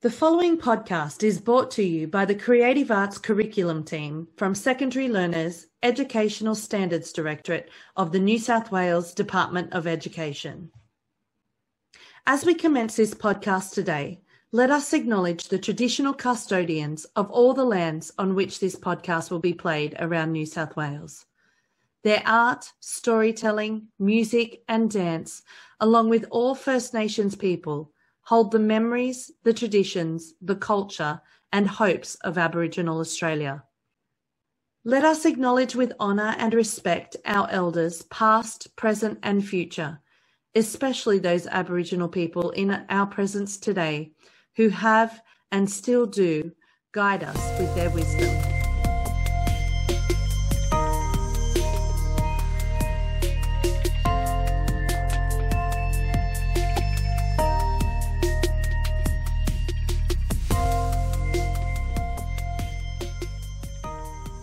The following podcast is brought to you by the Creative Arts Curriculum Team from Secondary Learners Educational Standards Directorate of the New South Wales Department of Education. As we commence this podcast today, let us acknowledge the traditional custodians of all the lands on which this podcast will be played around New South Wales. Their art, storytelling, music, and dance, along with all First Nations people, hold the memories, the traditions, the culture, and hopes of Aboriginal Australia. Let us acknowledge with honour and respect our elders, past, present, and future, especially those Aboriginal people in our presence today who have and still do guide us with their wisdom.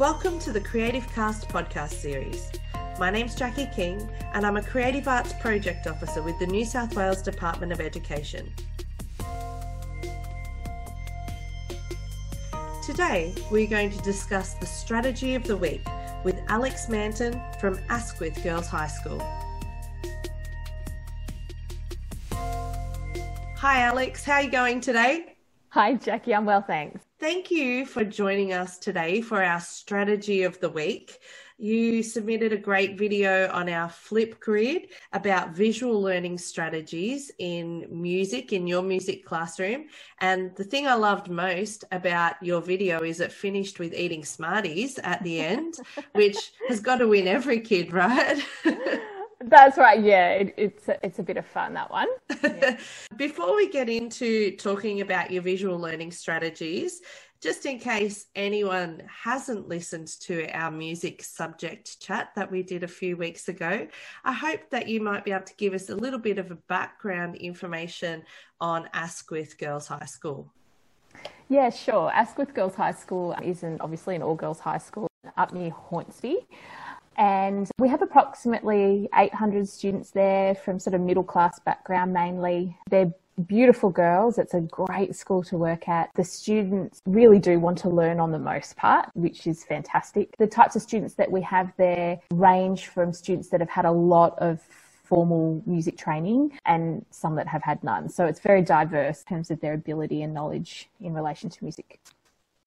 Welcome to the Creative Cast podcast series. My name's Jackie King, and I'm a Creative Arts Project Officer with the New South Wales Department of Education. Today, we're going to discuss the strategy of the week with Alex Manton from Asquith Girls High School. Hi, Alex. How are you going today? Hi, Jackie. I'm well, thanks. Thank you for joining us today for our strategy of the week. You submitted a great video on our Flipgrid about visual learning strategies in music, in your music classroom. And the thing I loved most about your video is it finished with eating Smarties at the end, which has got to win every kid, right? That's right. Yeah, it, it's it's a bit of fun that one. Yeah. Before we get into talking about your visual learning strategies, just in case anyone hasn't listened to our music subject chat that we did a few weeks ago, I hope that you might be able to give us a little bit of a background information on Asquith Girls High School. Yeah, sure. Asquith Girls High School is an, obviously an all girls high school up near Hornsby. And we have approximately 800 students there from sort of middle class background mainly. They're beautiful girls. It's a great school to work at. The students really do want to learn on the most part, which is fantastic. The types of students that we have there range from students that have had a lot of formal music training and some that have had none. So it's very diverse in terms of their ability and knowledge in relation to music.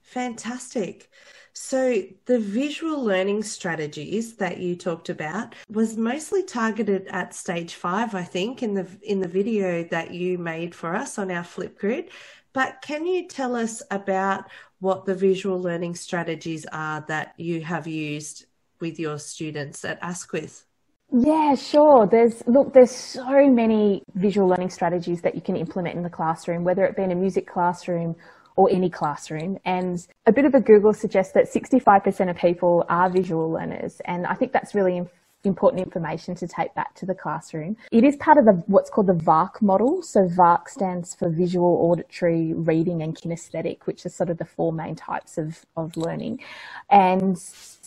Fantastic. So, the visual learning strategies that you talked about was mostly targeted at stage 5, I think, in the in the video that you made for us on our Flipgrid. But can you tell us about what the visual learning strategies are that you have used with your students at Asquith? Yeah, sure. There's look, there's so many visual learning strategies that you can implement in the classroom, whether it be in a music classroom or any classroom. And a bit of a Google suggests that 65% of people are visual learners. And I think that's really important information to take back to the classroom. It is part of the what's called the VARK model. So VARK stands for visual, auditory, reading and kinesthetic, which are sort of the four main types of, of learning. And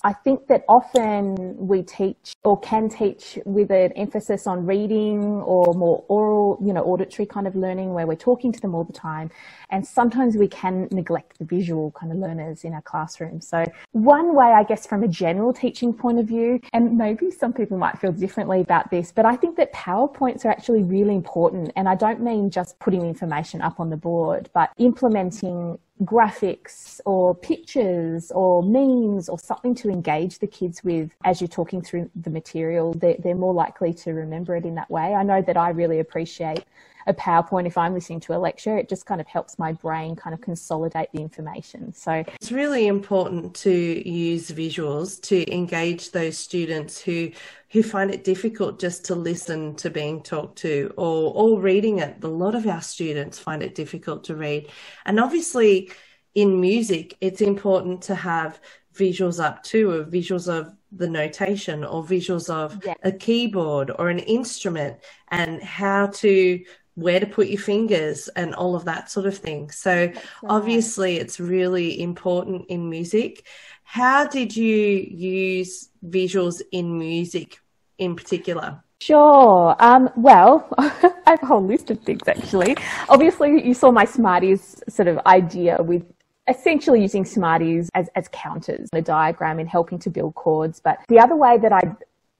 I think that often we teach or can teach with an emphasis on reading or more oral, you know, auditory kind of learning where we're talking to them all the time. And sometimes we can neglect the visual kind of learners in our classroom. So one way, I guess, from a general teaching point of view, and maybe some people might feel differently about this, but I think that PowerPoints are actually really important. And I don't mean just putting information up on the board, but implementing graphics or pictures or memes or something to engage the kids with as you're talking through the material, they're, they're more likely to remember it in that way. I know that I really appreciate a PowerPoint if I'm listening to a lecture. It just kind of helps my brain kind of consolidate the information. So it's really important to use visuals to engage those students who who find it difficult just to listen to being talked to or or reading it. A lot of our students find it difficult to read. And obviously in music, it's important to have visuals up too, or visuals of the notation or visuals of yeah. a keyboard or an instrument and how to where to put your fingers and all of that sort of thing. So right. obviously it's really important in music. How did you use visuals in music in particular? Sure. Um, well, I have a whole list of things actually. Obviously, you saw my Smarties sort of idea with essentially using Smarties as, as counters, the diagram in helping to build chords. But the other way that I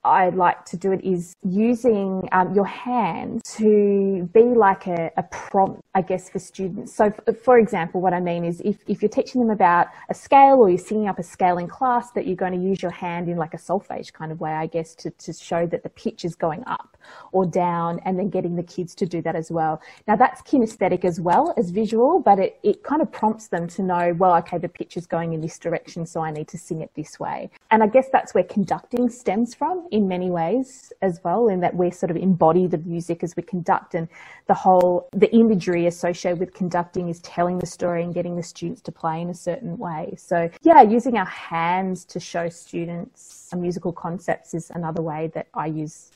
I like to do it is using um, your hand to be like a, a, prompt, I guess, for students. So, f- for example, what I mean is if, if you're teaching them about a scale or you're singing up a scale in class, that you're going to use your hand in like a solfege kind of way, I guess, to, to show that the pitch is going up or down and then getting the kids to do that as well. Now, that's kinesthetic as well as visual, but it, it kind of prompts them to know, well, okay, the pitch is going in this direction, so I need to sing it this way. And I guess that's where conducting stems from in many ways as well, in that we sort of embody the music as we conduct, and the whole the imagery associated with conducting is telling the story and getting the students to play in a certain way. So yeah, using our hands to show students musical concepts is another way that I use,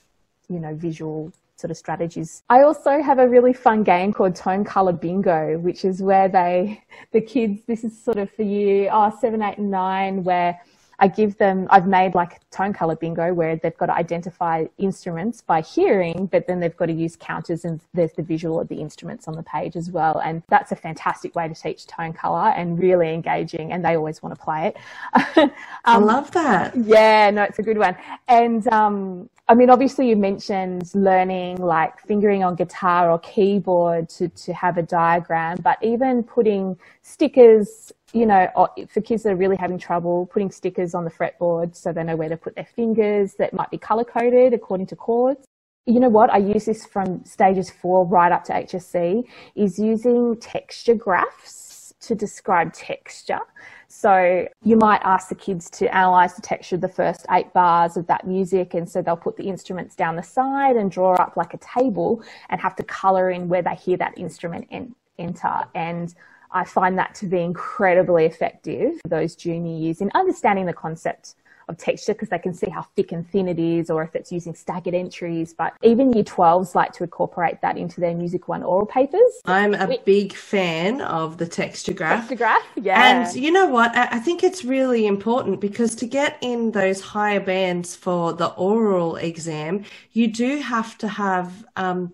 you know, visual sort of strategies. I also have a really fun game called Tone Color Bingo, which is where they, the kids, this is sort of for year oh, seven, eight, and nine, where I give them, I've made like tone color bingo where they've got to identify instruments by hearing, but then they've got to use counters and there's the visual of the instruments on the page as well. And that's a fantastic way to teach tone color and really engaging. And they always want to play it. um, I love that. Yeah, no, it's a good one. And, um, I mean, obviously you mentioned learning like fingering on guitar or keyboard to, to have a diagram, but even putting stickers you know, for kids that are really having trouble, putting stickers on the fretboard so they know where to put their fingers that might be color coded according to chords. You know what? I use this from stages four right up to HSC is using texture graphs to describe texture. So you might ask the kids to analyze the texture of the first eight bars of that music. And so they'll put the instruments down the side and draw up like a table and have to color in where they hear that instrument en- enter. And I find that to be incredibly effective those junior years in understanding the concept of texture because they can see how thick and thin it is or if it's using staggered entries. But even year 12s like to incorporate that into their music one oral papers. I'm a big fan of the texture graph. Texture graph, yeah. And you know what? I think it's really important because to get in those higher bands for the oral exam, you do have to have, um,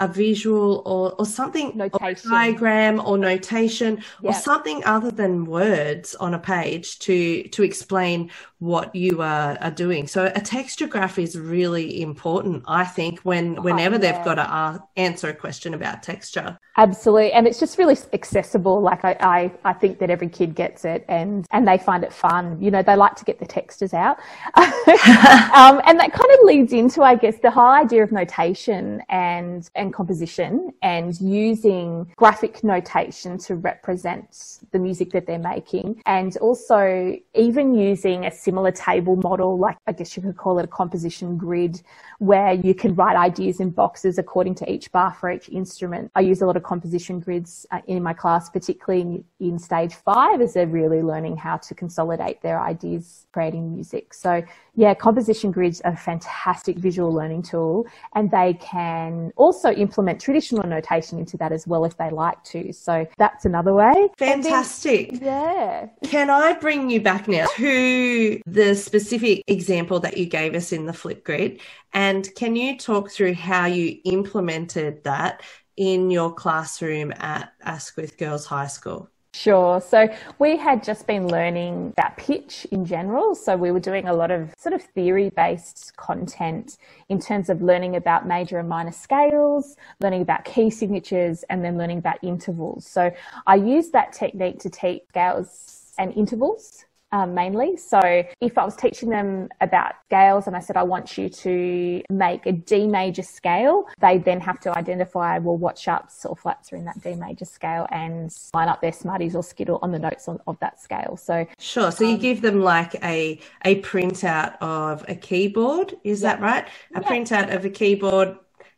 a visual or, or something, notation. or diagram or notation or something other than words on a page to, to explain what you are, are doing. So a texture graph is really important, I think, when whenever oh, yeah. they've got to uh, answer a question about texture. Absolutely, and it's just really accessible. Like I, I, I, think that every kid gets it, and and they find it fun. You know, they like to get the textures out, um, and that kind of leads into, I guess, the whole idea of notation and and composition, and using graphic notation to represent the music that they're making, and also even using a similar table model, like I guess you could call it a composition grid, where you can write ideas in boxes according to each bar for each instrument. I use a lot of composition grids uh, in my class, particularly in, in stage five, as they're really learning how to consolidate their ideas creating music. So yeah, composition grids are a fantastic visual learning tool and they can also implement traditional notation into that as well if they like to. So that's another way. Fantastic. Then, yeah. Can I bring you back now to the specific example that you gave us in the Flipgrid? And can you talk through how you implemented that in your classroom at Asquith Girls High School? Sure. So we had just been learning about pitch in general. So we were doing a lot of sort of theory based content in terms of learning about major and minor scales, learning about key signatures, and then learning about intervals. So I used that technique to teach scales and intervals um, mainly. So if I was teaching them about scales and I said, I want you to make a D major scale, they then have to identify, well, what sharps or flats are in that D major scale and line up their Smarties or Skittle on the notes on, of that scale. So Sure. So um, you give them like a, a printout of a keyboard. Is yeah. that right? A yeah. printout of a keyboard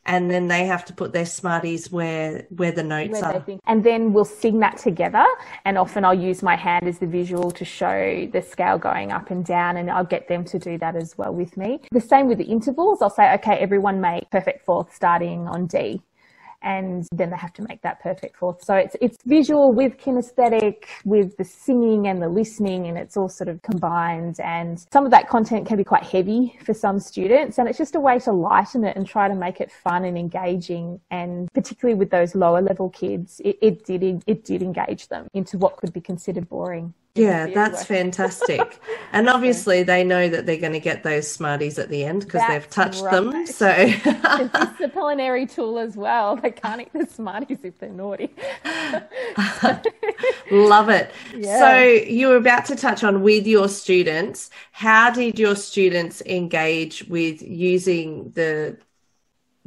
and then they have to put their smarties where where the notes where are. And then we'll sing that together. And often I'll use my hand as the visual to show the scale going up and down, and I'll get them to do that as well with me. The same with the intervals. I'll say, okay, everyone make perfect fourth starting on D. and then they have to make that perfect fourth. So it's it's visual with kinesthetic, with the singing and the listening, and it's all sort of combined. And some of that content can be quite heavy for some students, and it's just a way to lighten it and try to make it fun and engaging. And particularly with those lower level kids, it, it did it did engage them into what could be considered boring. Yeah, that's fantastic. and obviously, they know that they're going to get those smarties at the end because they've touched right. them. So, it's a disciplinary tool as well. They can't eat the smarties if they're naughty. Love it. Yeah. So, you were about to touch on with your students. How did your students engage with using the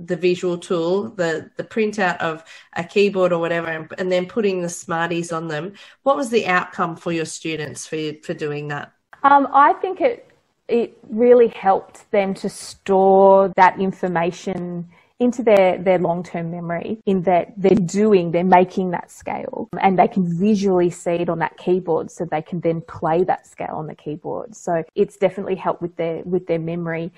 the visual tool, the the printout of a keyboard or whatever, and, and, then putting the Smarties on them. What was the outcome for your students for for doing that? Um, I think it it really helped them to store that information into their, their long-term memory in that they're doing, they're making that scale and they can visually see it on that keyboard so they can then play that scale on the keyboard. So it's definitely helped with their, with their memory.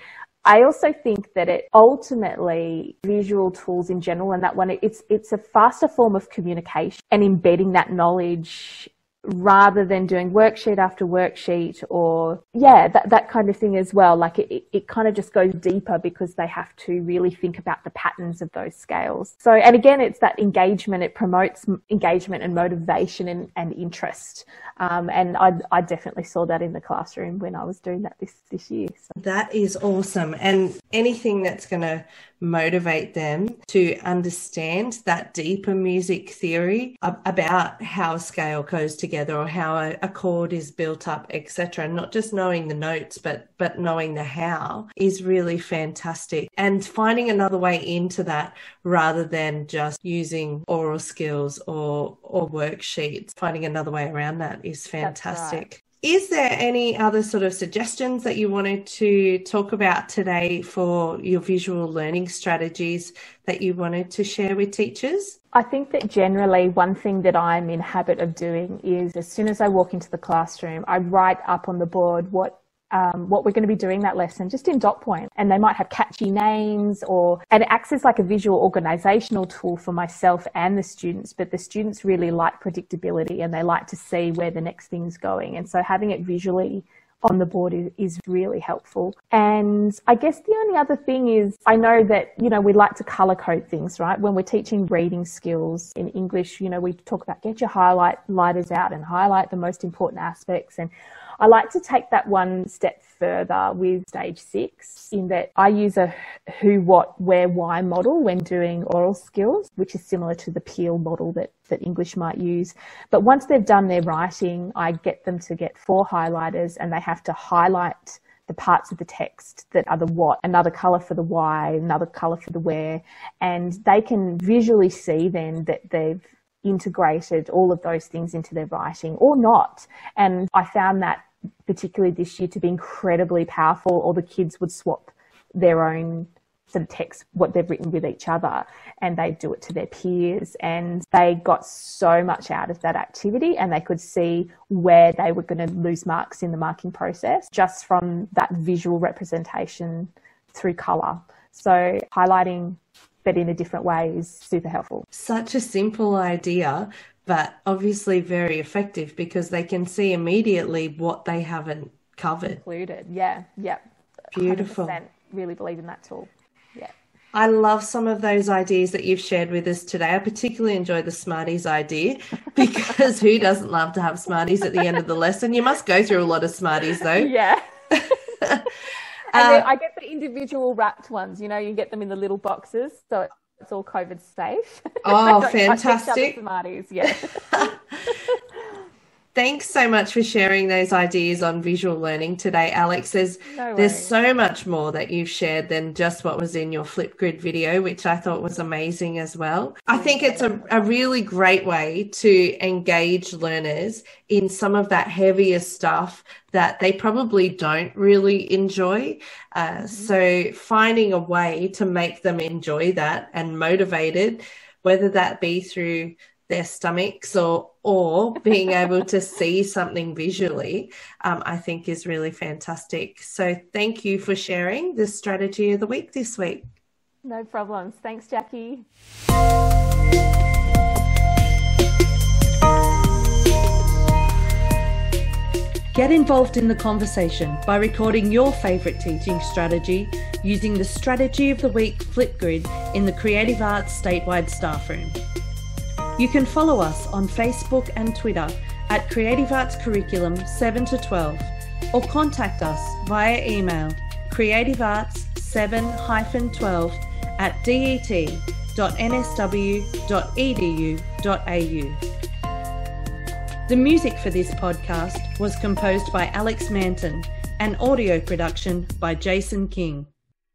I also think that it ultimately visual tools in general and that one it's it's a faster form of communication and embedding that knowledge rather than doing worksheet after worksheet or yeah that, that kind of thing as well. Like it, it, kind of just goes deeper because they have to really think about the patterns of those scales. So and again it's that engagement. It promotes engagement and motivation and, and interest. Um, and I, I definitely saw that in the classroom when I was doing that this this year so. that is awesome. And anything that's going to motivate them to understand that deeper music theory about how a scale goes together or how a, a chord is built up etc not just knowing the notes but but knowing the how is really fantastic. And finding another way into that rather than just using oral skills or or worksheets finding another way around that is fantastic is there any other sort of suggestions that you wanted to talk about today for your visual learning strategies that you wanted to share with teachers? I think that generally one thing that I'm in habit of doing is as soon as I walk into the classroom, I write up on the board what um, what we're going to be doing that lesson just in dot point and they might have catchy names or and it acts as like a visual organizational tool for myself and the students but the students really like predictability and they like to see where the next thing's going and so having it visually on the board is, is really helpful. And I guess the only other thing is I know that, you know, we like to color code things, right? When we're teaching reading skills in English, you know, we talk about get your highlight lighters out and highlight the most important aspects. And I like to take that one step further with stage six in that I use a who, what, where, why model when doing oral skills, which is similar to the Peel model that, that English might use. But once they've done their writing, I get them to get four highlighters and they have to highlight the parts of the text that are the what, another color for the why, another color for the where, and they can visually see then that they've integrated all of those things into their writing or not. And I found that particularly this year to be incredibly powerful, or the kids would swap their own sort of text, what they've written with each other, and they do it to their peers. And they got so much out of that activity, and they could see where they were going to lose marks in the marking process just from that visual representation through colour. So, highlighting but in a different way is super helpful. Such a simple idea, but obviously very effective because they can see immediately what they haven't covered. Included, yeah, yeah. Beautiful. Really believe in that tool. Yeah. I love some of those ideas that you've shared with us today. I particularly enjoy the Smarties idea because who doesn't love to have Smarties at the end of the lesson? You must go through a lot of Smarties though. Yeah. And uh, I get the individual wrapped ones. You know, you get them in the little boxes, so it's all COVID safe. Oh, fantastic! Smarties, yeah. Thanks so much for sharing those ideas on visual learning today, Alex. There's no there's so much more that you've shared than just what was in your Flipgrid video, which I thought was amazing as well. I think it's a, a really great way to engage learners in some of that heavier stuff that they probably don't really enjoy. Uh, mm-hmm. So finding a way to make them enjoy that and motivated, whether that be through their stomachs or or being able to see something visually um, i think is really fantastic so thank you for sharing the strategy of the week this week No problems. Thanks, Jackie. Get involved in the conversation by recording your favourite teaching strategy using the Strategy of the Week Flipgrid in the Creative Arts Statewide Staff Room. You can follow us on Facebook and Twitter at Creative Arts Curriculum 7 to 12 or contact us via email creativearts7-12 at det.nsw.edu.au. The music for this podcast was composed by Alex Manton and audio production by Jason King.